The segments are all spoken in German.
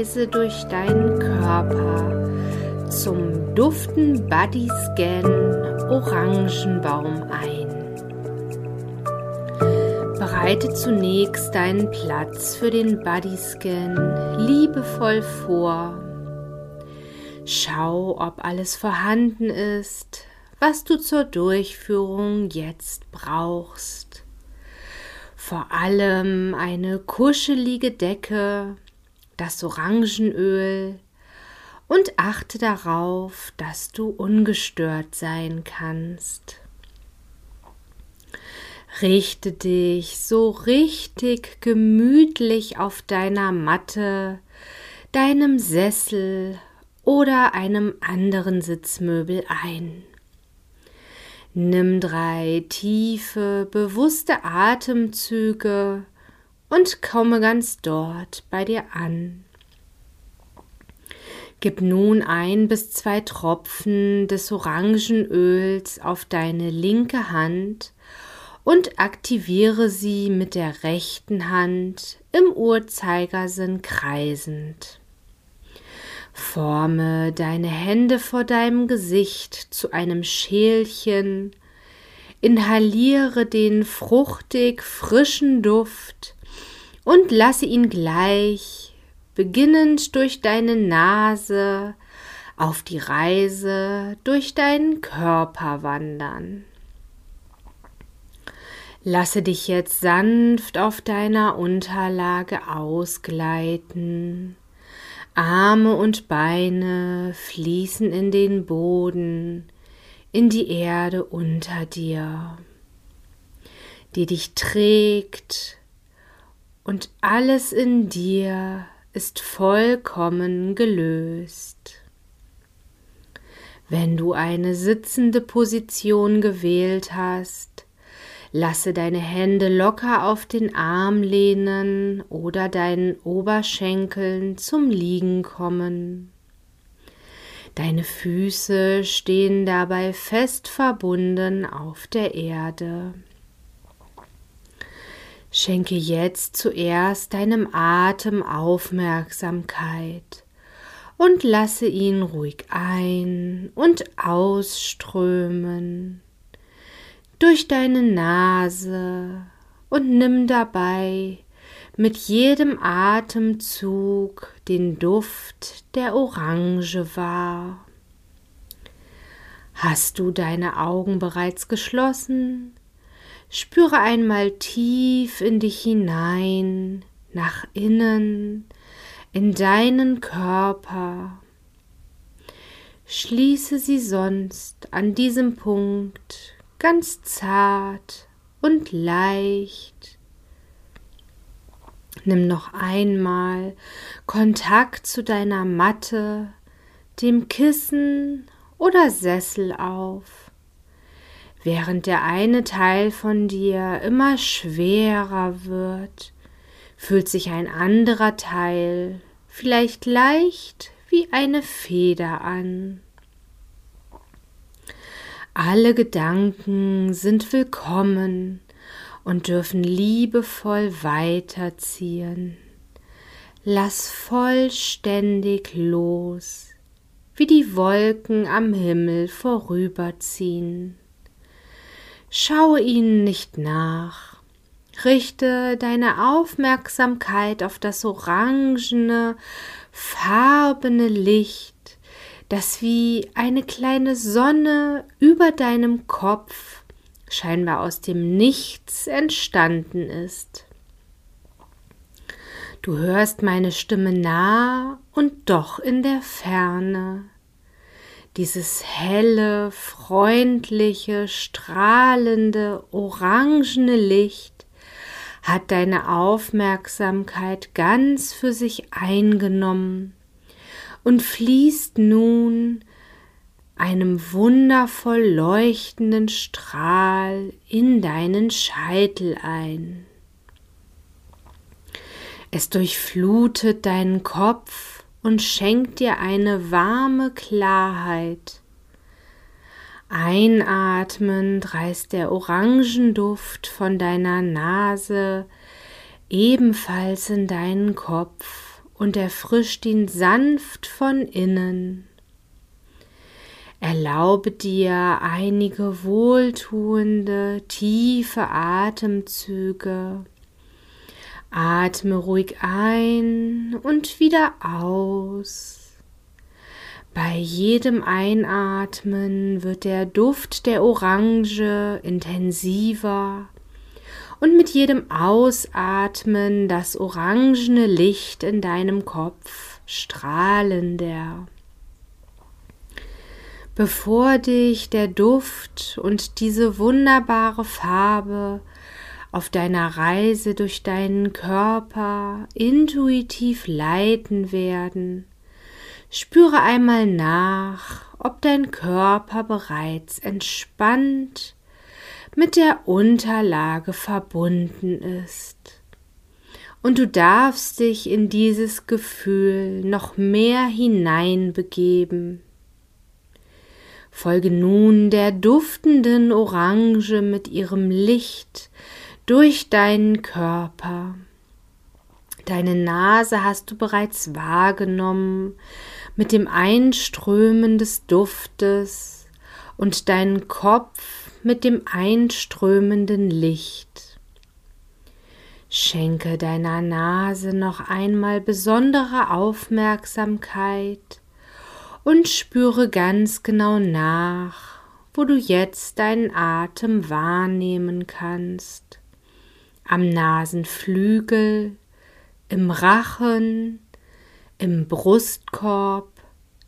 Reise durch deinen Körper zum duften Body Scan Orangenbaum ein. Bereite zunächst deinen Platz für den Body Scan liebevoll vor. Schau, ob alles vorhanden ist, was du zur Durchführung jetzt brauchst. Vor allem eine kuschelige Decke, das Orangenöl und achte darauf, dass du ungestört sein kannst. Richte dich so richtig gemütlich auf deiner Matte, deinem Sessel oder einem anderen Sitzmöbel ein. Nimm drei tiefe, bewusste Atemzüge und komme ganz dort bei dir an. Gib nun ein bis zwei Tropfen des Orangenöls auf deine linke Hand und aktiviere sie mit der rechten Hand im Uhrzeigersinn kreisend. Forme deine Hände vor deinem Gesicht zu einem Schälchen, inhaliere den fruchtig frischen Duft und lasse ihn gleich, beginnend durch deine Nase, auf die Reise durch deinen Körper wandern. Lasse dich jetzt sanft auf deiner Unterlage ausgleiten Arme und Beine fließen in den Boden, in die Erde unter dir, die dich trägt, und alles in dir ist vollkommen gelöst. Wenn du eine sitzende Position gewählt hast, Lasse deine Hände locker auf den Arm lehnen oder deinen Oberschenkeln zum Liegen kommen. Deine Füße stehen dabei fest verbunden auf der Erde. Schenke jetzt zuerst deinem Atem Aufmerksamkeit und lasse ihn ruhig ein und ausströmen durch deine Nase und nimm dabei mit jedem Atemzug den Duft der Orange wahr. Hast du deine Augen bereits geschlossen? Spüre einmal tief in dich hinein, nach innen, in deinen Körper. Schließe sie sonst an diesem Punkt ganz zart und leicht. Nimm noch einmal Kontakt zu deiner Matte, dem Kissen oder Sessel auf, während der eine Teil von dir immer schwerer wird, fühlt sich ein anderer Teil vielleicht leicht wie eine Feder an. Alle Gedanken sind willkommen und dürfen liebevoll weiterziehen. Lass vollständig los, wie die Wolken am Himmel vorüberziehen. Schaue ihnen nicht nach. Richte deine Aufmerksamkeit auf das orangene, farbene Licht, das wie eine kleine Sonne über deinem Kopf scheinbar aus dem Nichts entstanden ist. Du hörst meine Stimme nah und doch in der Ferne. Dieses helle, freundliche, strahlende, orangene Licht hat deine Aufmerksamkeit ganz für sich eingenommen und fließt nun einem wundervoll leuchtenden Strahl in deinen Scheitel ein. Es durchflutet deinen Kopf und schenkt dir eine warme Klarheit. Einatmend reißt der Orangenduft von deiner Nase ebenfalls in deinen Kopf und erfrischt ihn sanft von innen. Erlaube dir einige wohltuende, tiefe Atemzüge. Atme ruhig ein und wieder aus. Bei jedem Einatmen wird der Duft der Orange intensiver und mit jedem Ausatmen das orangene Licht in deinem Kopf strahlender. Bevor dich der Duft und diese wunderbare Farbe auf deiner Reise durch deinen Körper intuitiv leiten werden, spüre einmal nach, ob dein Körper bereits entspannt mit der Unterlage verbunden ist. Und du darfst dich in dieses Gefühl noch mehr hineinbegeben. Folge nun der duftenden Orange mit ihrem Licht durch deinen Körper. Deine Nase hast du bereits wahrgenommen mit dem Einströmen des Duftes und deinen Kopf mit dem einströmenden Licht. Schenke deiner Nase noch einmal besondere Aufmerksamkeit und spüre ganz genau nach, wo du jetzt deinen Atem wahrnehmen kannst. Am Nasenflügel, im Rachen, im Brustkorb,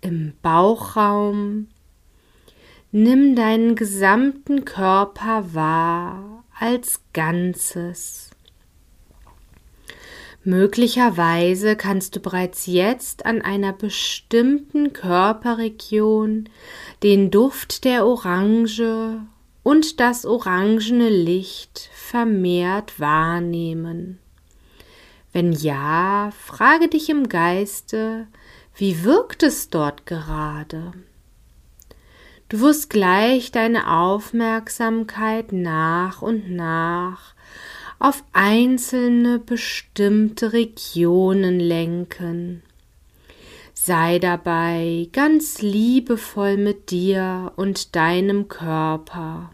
im Bauchraum, Nimm deinen gesamten Körper wahr als Ganzes. Möglicherweise kannst du bereits jetzt an einer bestimmten Körperregion den Duft der Orange und das orangene Licht vermehrt wahrnehmen. Wenn ja, frage dich im Geiste, wie wirkt es dort gerade? Du wirst gleich deine Aufmerksamkeit nach und nach auf einzelne bestimmte Regionen lenken. Sei dabei ganz liebevoll mit dir und deinem Körper.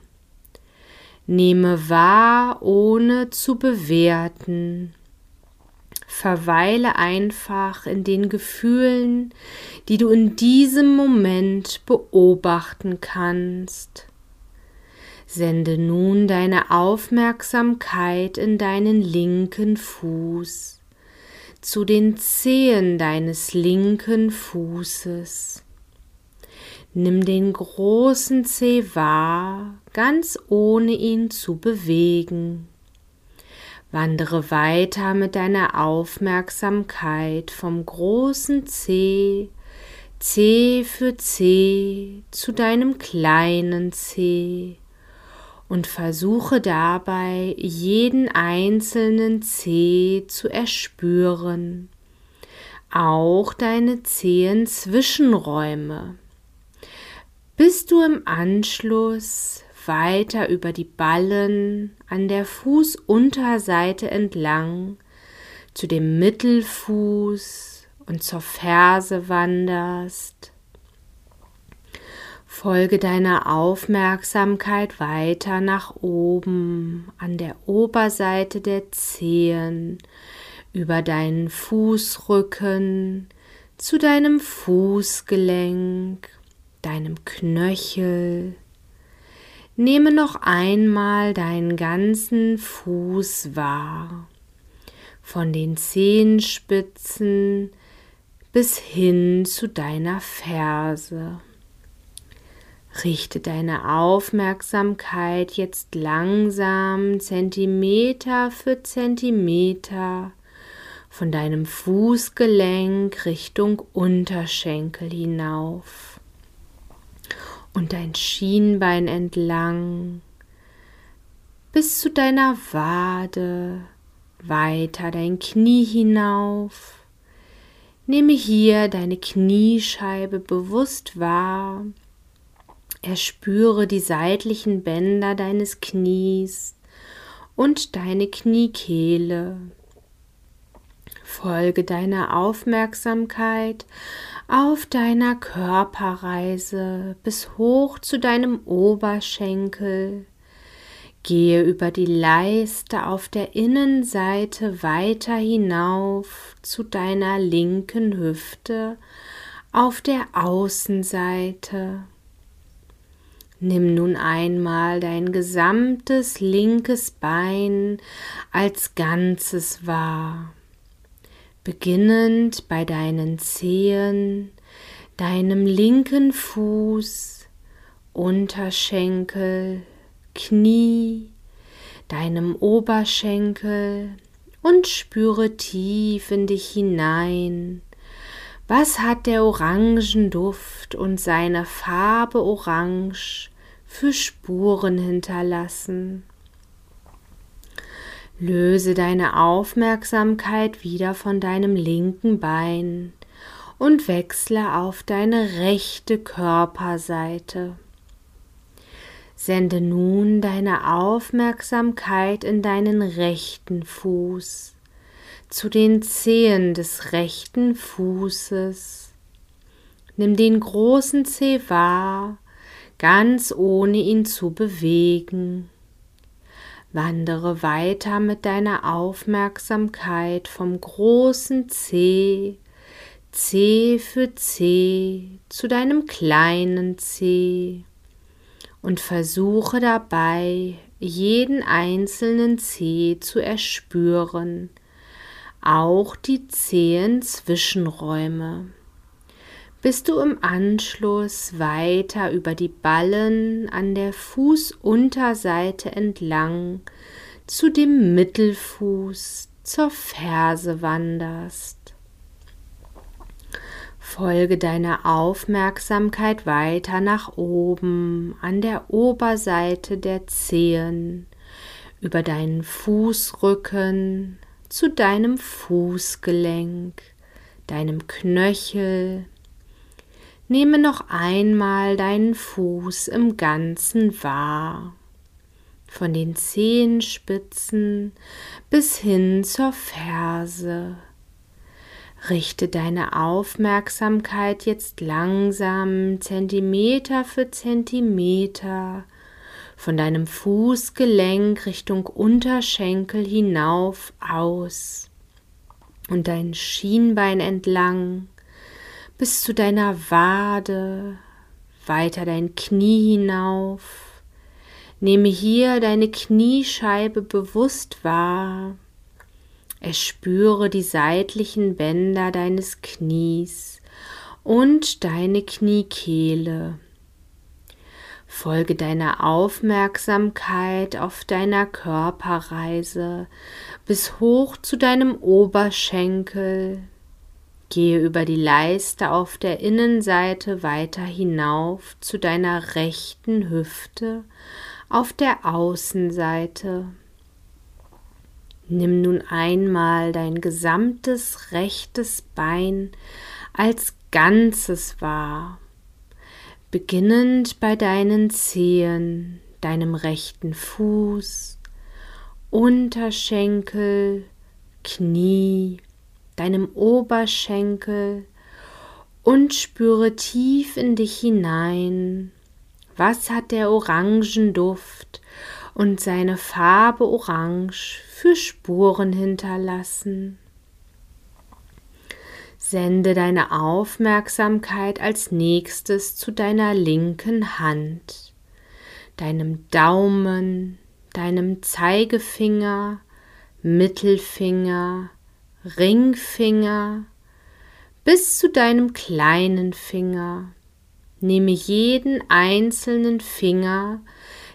Nehme wahr, ohne zu bewerten. Verweile einfach in den Gefühlen, die du in diesem Moment beobachten kannst. Sende nun deine Aufmerksamkeit in deinen linken Fuß, zu den Zehen deines linken Fußes. Nimm den großen Zeh wahr, ganz ohne ihn zu bewegen. Wandere weiter mit deiner Aufmerksamkeit vom großen C, C für C zu deinem kleinen C und versuche dabei jeden einzelnen C zu erspüren, auch deine Zehen Zwischenräume, bis du im Anschluss weiter über die Ballen an der Fußunterseite entlang zu dem Mittelfuß und zur Ferse wanderst. Folge deiner Aufmerksamkeit weiter nach oben an der Oberseite der Zehen über deinen Fußrücken zu deinem Fußgelenk, deinem Knöchel, Nehme noch einmal deinen ganzen Fuß wahr, von den Zehenspitzen bis hin zu deiner Ferse. Richte deine Aufmerksamkeit jetzt langsam Zentimeter für Zentimeter von deinem Fußgelenk Richtung Unterschenkel hinauf und dein Schienbein entlang bis zu deiner Wade, weiter dein Knie hinauf. Nehme hier deine Kniescheibe bewusst wahr. Erspüre die seitlichen Bänder deines Knies und deine Kniekehle. Folge deiner Aufmerksamkeit auf deiner Körperreise bis hoch zu deinem Oberschenkel. Gehe über die Leiste auf der Innenseite weiter hinauf zu deiner linken Hüfte auf der Außenseite. Nimm nun einmal dein gesamtes linkes Bein als Ganzes wahr, beginnend bei deinen Zehen, deinem linken Fuß, Unterschenkel, Knie, deinem Oberschenkel und spüre tief in dich hinein. Was hat der Orangenduft und seine Farbe orange für Spuren hinterlassen? Löse deine Aufmerksamkeit wieder von deinem linken Bein und wechsle auf deine rechte Körperseite. Sende nun deine Aufmerksamkeit in deinen rechten Fuß, zu den Zehen des rechten Fußes. Nimm den großen Zeh wahr, ganz ohne ihn zu bewegen. Wandere weiter mit deiner Aufmerksamkeit vom großen Zeh, Zeh für Zeh zu deinem kleinen Zeh und versuche dabei, jeden einzelnen Zeh zu erspüren, auch die zähen Zwischenräume, bis du im Anschluss weiter über die Ballen an der Fußunterseite entlang zu dem Mittelfuß zur Ferse wanderst. Folge deiner Aufmerksamkeit weiter nach oben an der Oberseite der Zehen, über deinen Fußrücken zu deinem Fußgelenk, deinem Knöchel. Nehme noch einmal deinen Fuß im Ganzen wahr, von den Zehenspitzen bis hin zur Ferse. Richte deine Aufmerksamkeit jetzt langsam Zentimeter für Zentimeter von deinem Fußgelenk Richtung Unterschenkel hinauf aus und dein Schienbein entlang bis zu deiner Wade, weiter dein Knie hinauf. Nehme hier deine Kniescheibe bewusst wahr Erspüre die seitlichen Bänder deines Knies und deine Kniekehle. Folge deiner Aufmerksamkeit auf deiner Körperreise bis hoch zu deinem Oberschenkel. Gehe über die Leiste auf der Innenseite weiter hinauf zu deiner rechten Hüfte auf der Außenseite. Nimm nun einmal dein gesamtes rechtes Bein als Ganzes wahr, beginnend bei deinen Zehen, deinem rechten Fuß, Unterschenkel, Knie, deinem Oberschenkel und spüre tief in dich hinein. Was hat der Orangenduft und seine Farbe orange für Spuren hinterlassen. Sende deine Aufmerksamkeit als nächstes zu deiner linken Hand, deinem Daumen, deinem Zeigefinger, Mittelfinger, Ringfinger bis zu deinem kleinen Finger. Nehme jeden einzelnen Finger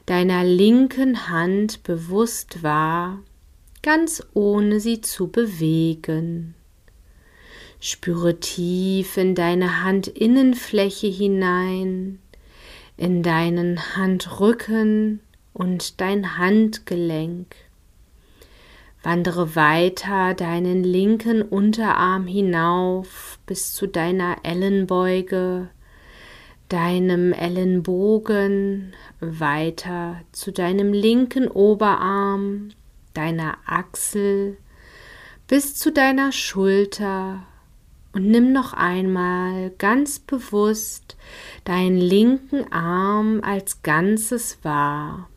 deiner linken Hand bewusst wahr ganz ohne sie zu bewegen. Spüre tief in deine Handinnenfläche hinein, in deinen Handrücken und dein Handgelenk. Wandere weiter deinen linken Unterarm hinauf bis zu deiner Ellenbeuge, deinem Ellenbogen, weiter zu deinem linken Oberarm, deiner Achsel bis zu deiner Schulter und nimm noch einmal ganz bewusst deinen linken Arm als Ganzes wahr,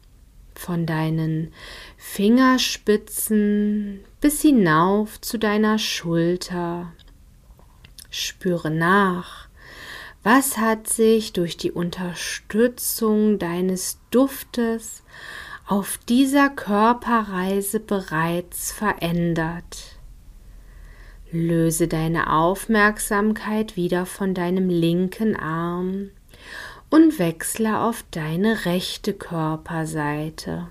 von deinen Fingerspitzen bis hinauf zu deiner Schulter. Spüre nach, was hat sich durch die Unterstützung deines Duftes auf dieser Körperreise bereits verändert. Löse deine Aufmerksamkeit wieder von deinem linken Arm und wechsle auf deine rechte Körperseite.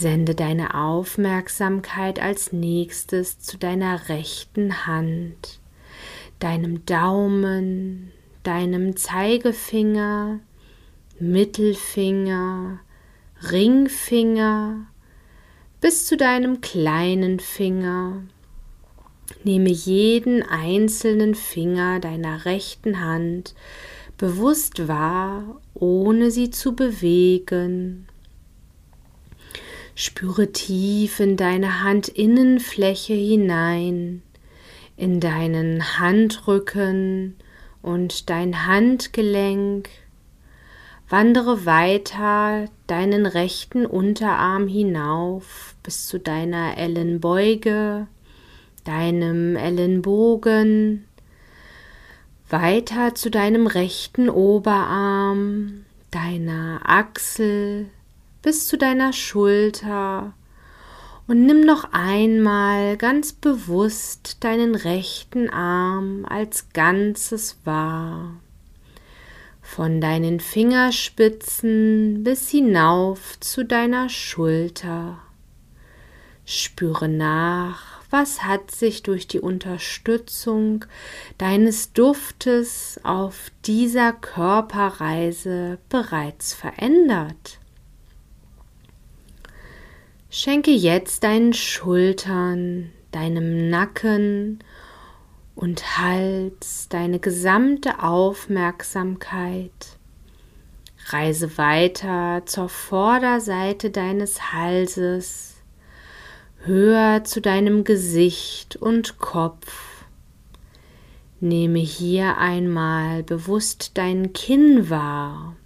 Sende deine Aufmerksamkeit als nächstes zu deiner rechten Hand, deinem Daumen, deinem Zeigefinger, Mittelfinger, Ringfinger bis zu deinem kleinen Finger Nehme jeden einzelnen Finger deiner rechten Hand bewusst wahr, ohne sie zu bewegen. Spüre tief in deine Handinnenfläche hinein, in deinen Handrücken und dein Handgelenk. Wandere weiter deinen rechten Unterarm hinauf bis zu deiner Ellenbeuge deinem Ellenbogen, weiter zu deinem rechten Oberarm, deiner Achsel bis zu deiner Schulter und nimm noch einmal ganz bewusst deinen rechten Arm als Ganzes wahr. Von deinen Fingerspitzen bis hinauf zu deiner Schulter. Spüre nach, was hat sich durch die Unterstützung deines Duftes auf dieser Körperreise bereits verändert? Schenke jetzt deinen Schultern, deinem Nacken und Hals deine gesamte Aufmerksamkeit. Reise weiter zur Vorderseite deines Halses höher zu deinem Gesicht und Kopf. Nehme hier einmal bewusst dein Kinn wahr,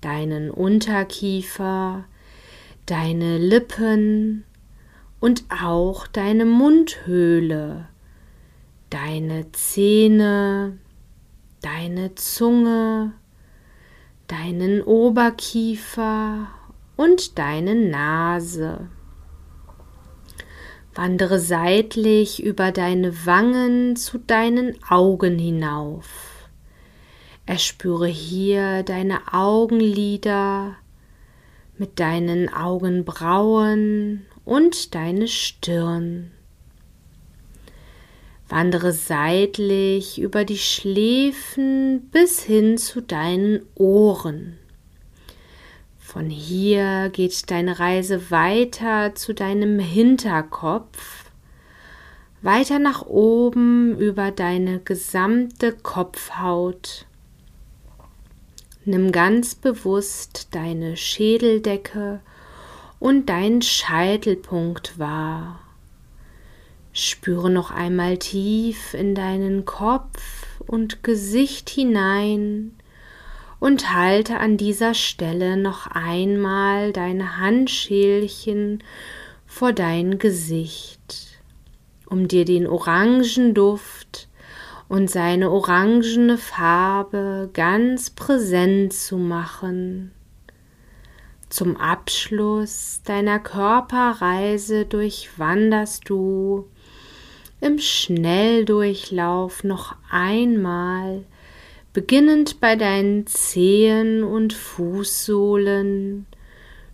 deinen Unterkiefer, deine Lippen und auch deine Mundhöhle, deine Zähne, deine Zunge, deinen Oberkiefer und deine Nase. Wandere seitlich über deine Wangen zu deinen Augen hinauf. Erspüre hier deine Augenlider mit deinen Augenbrauen und deine Stirn. Wandere seitlich über die Schläfen bis hin zu deinen Ohren. Von hier geht deine Reise weiter zu deinem Hinterkopf, weiter nach oben über deine gesamte Kopfhaut. Nimm ganz bewusst deine Schädeldecke und deinen Scheitelpunkt wahr. Spüre noch einmal tief in deinen Kopf und Gesicht hinein und halte an dieser Stelle noch einmal deine Handschälchen vor dein Gesicht, um dir den Orangenduft und seine orangene Farbe ganz präsent zu machen. Zum Abschluss deiner Körperreise durchwanderst du im Schnelldurchlauf noch einmal beginnend bei deinen Zehen und Fußsohlen,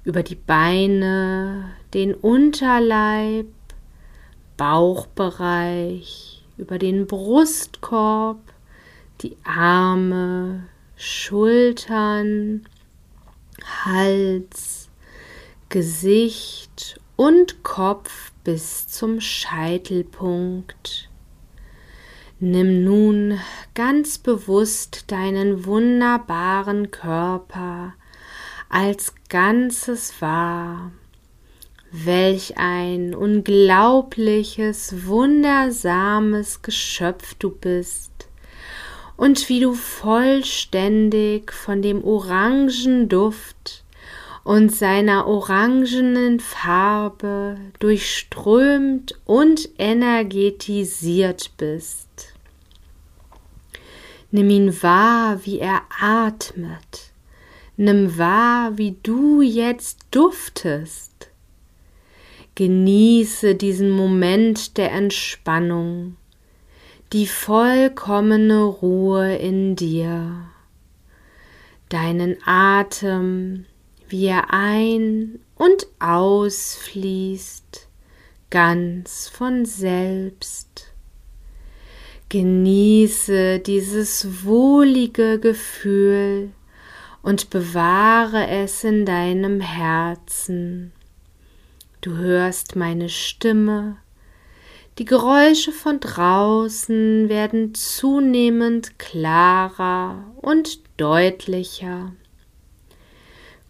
über die Beine, den Unterleib, Bauchbereich, über den Brustkorb, die Arme, Schultern, Hals, Gesicht und Kopf bis zum Scheitelpunkt. Nimm nun ganz bewusst deinen wunderbaren Körper als Ganzes wahr. Welch ein unglaubliches, wundersames Geschöpf du bist und wie du vollständig von dem orangen Duft und seiner orangenen Farbe durchströmt und energetisiert bist. Nimm ihn wahr, wie er atmet. Nimm wahr, wie du jetzt duftest. Genieße diesen Moment der Entspannung, die vollkommene Ruhe in dir, deinen Atem, wie er ein- und ausfließt, ganz von selbst. Genieße dieses wohlige Gefühl und bewahre es in deinem Herzen. Du hörst meine Stimme. Die Geräusche von draußen werden zunehmend klarer und deutlicher.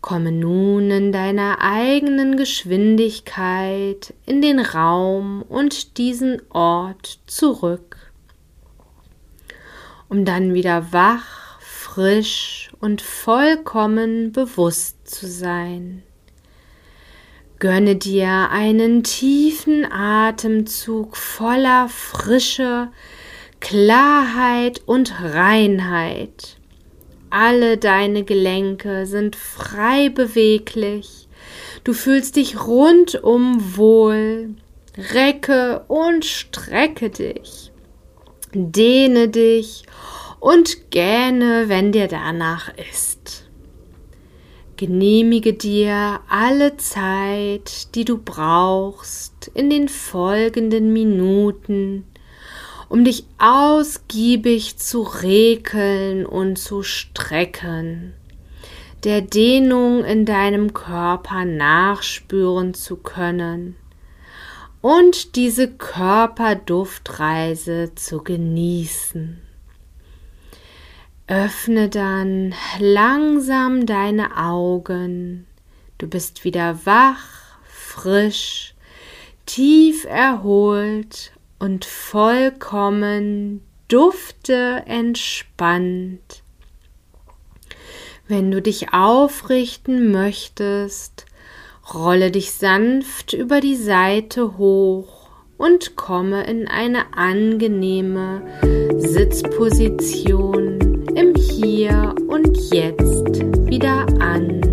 Komme nun in deiner eigenen Geschwindigkeit in den Raum und diesen Ort zurück, um dann wieder wach, frisch und vollkommen bewusst zu sein. Gönne dir einen tiefen Atemzug voller Frische, Klarheit und Reinheit. Alle deine Gelenke sind frei beweglich. Du fühlst dich rundum wohl. Recke und strecke dich. Dehne dich und gähne, wenn dir danach ist. Genehmige dir alle Zeit, die du brauchst in den folgenden Minuten, um dich ausgiebig zu rekeln und zu strecken, der Dehnung in deinem Körper nachspüren zu können und diese Körperduftreise zu genießen. Öffne dann langsam deine Augen. Du bist wieder wach, frisch, tief erholt und vollkommen dufte entspannt. Wenn du dich aufrichten möchtest, rolle dich sanft über die Seite hoch und komme in eine angenehme Sitzposition Hier und Jetzt wieder an.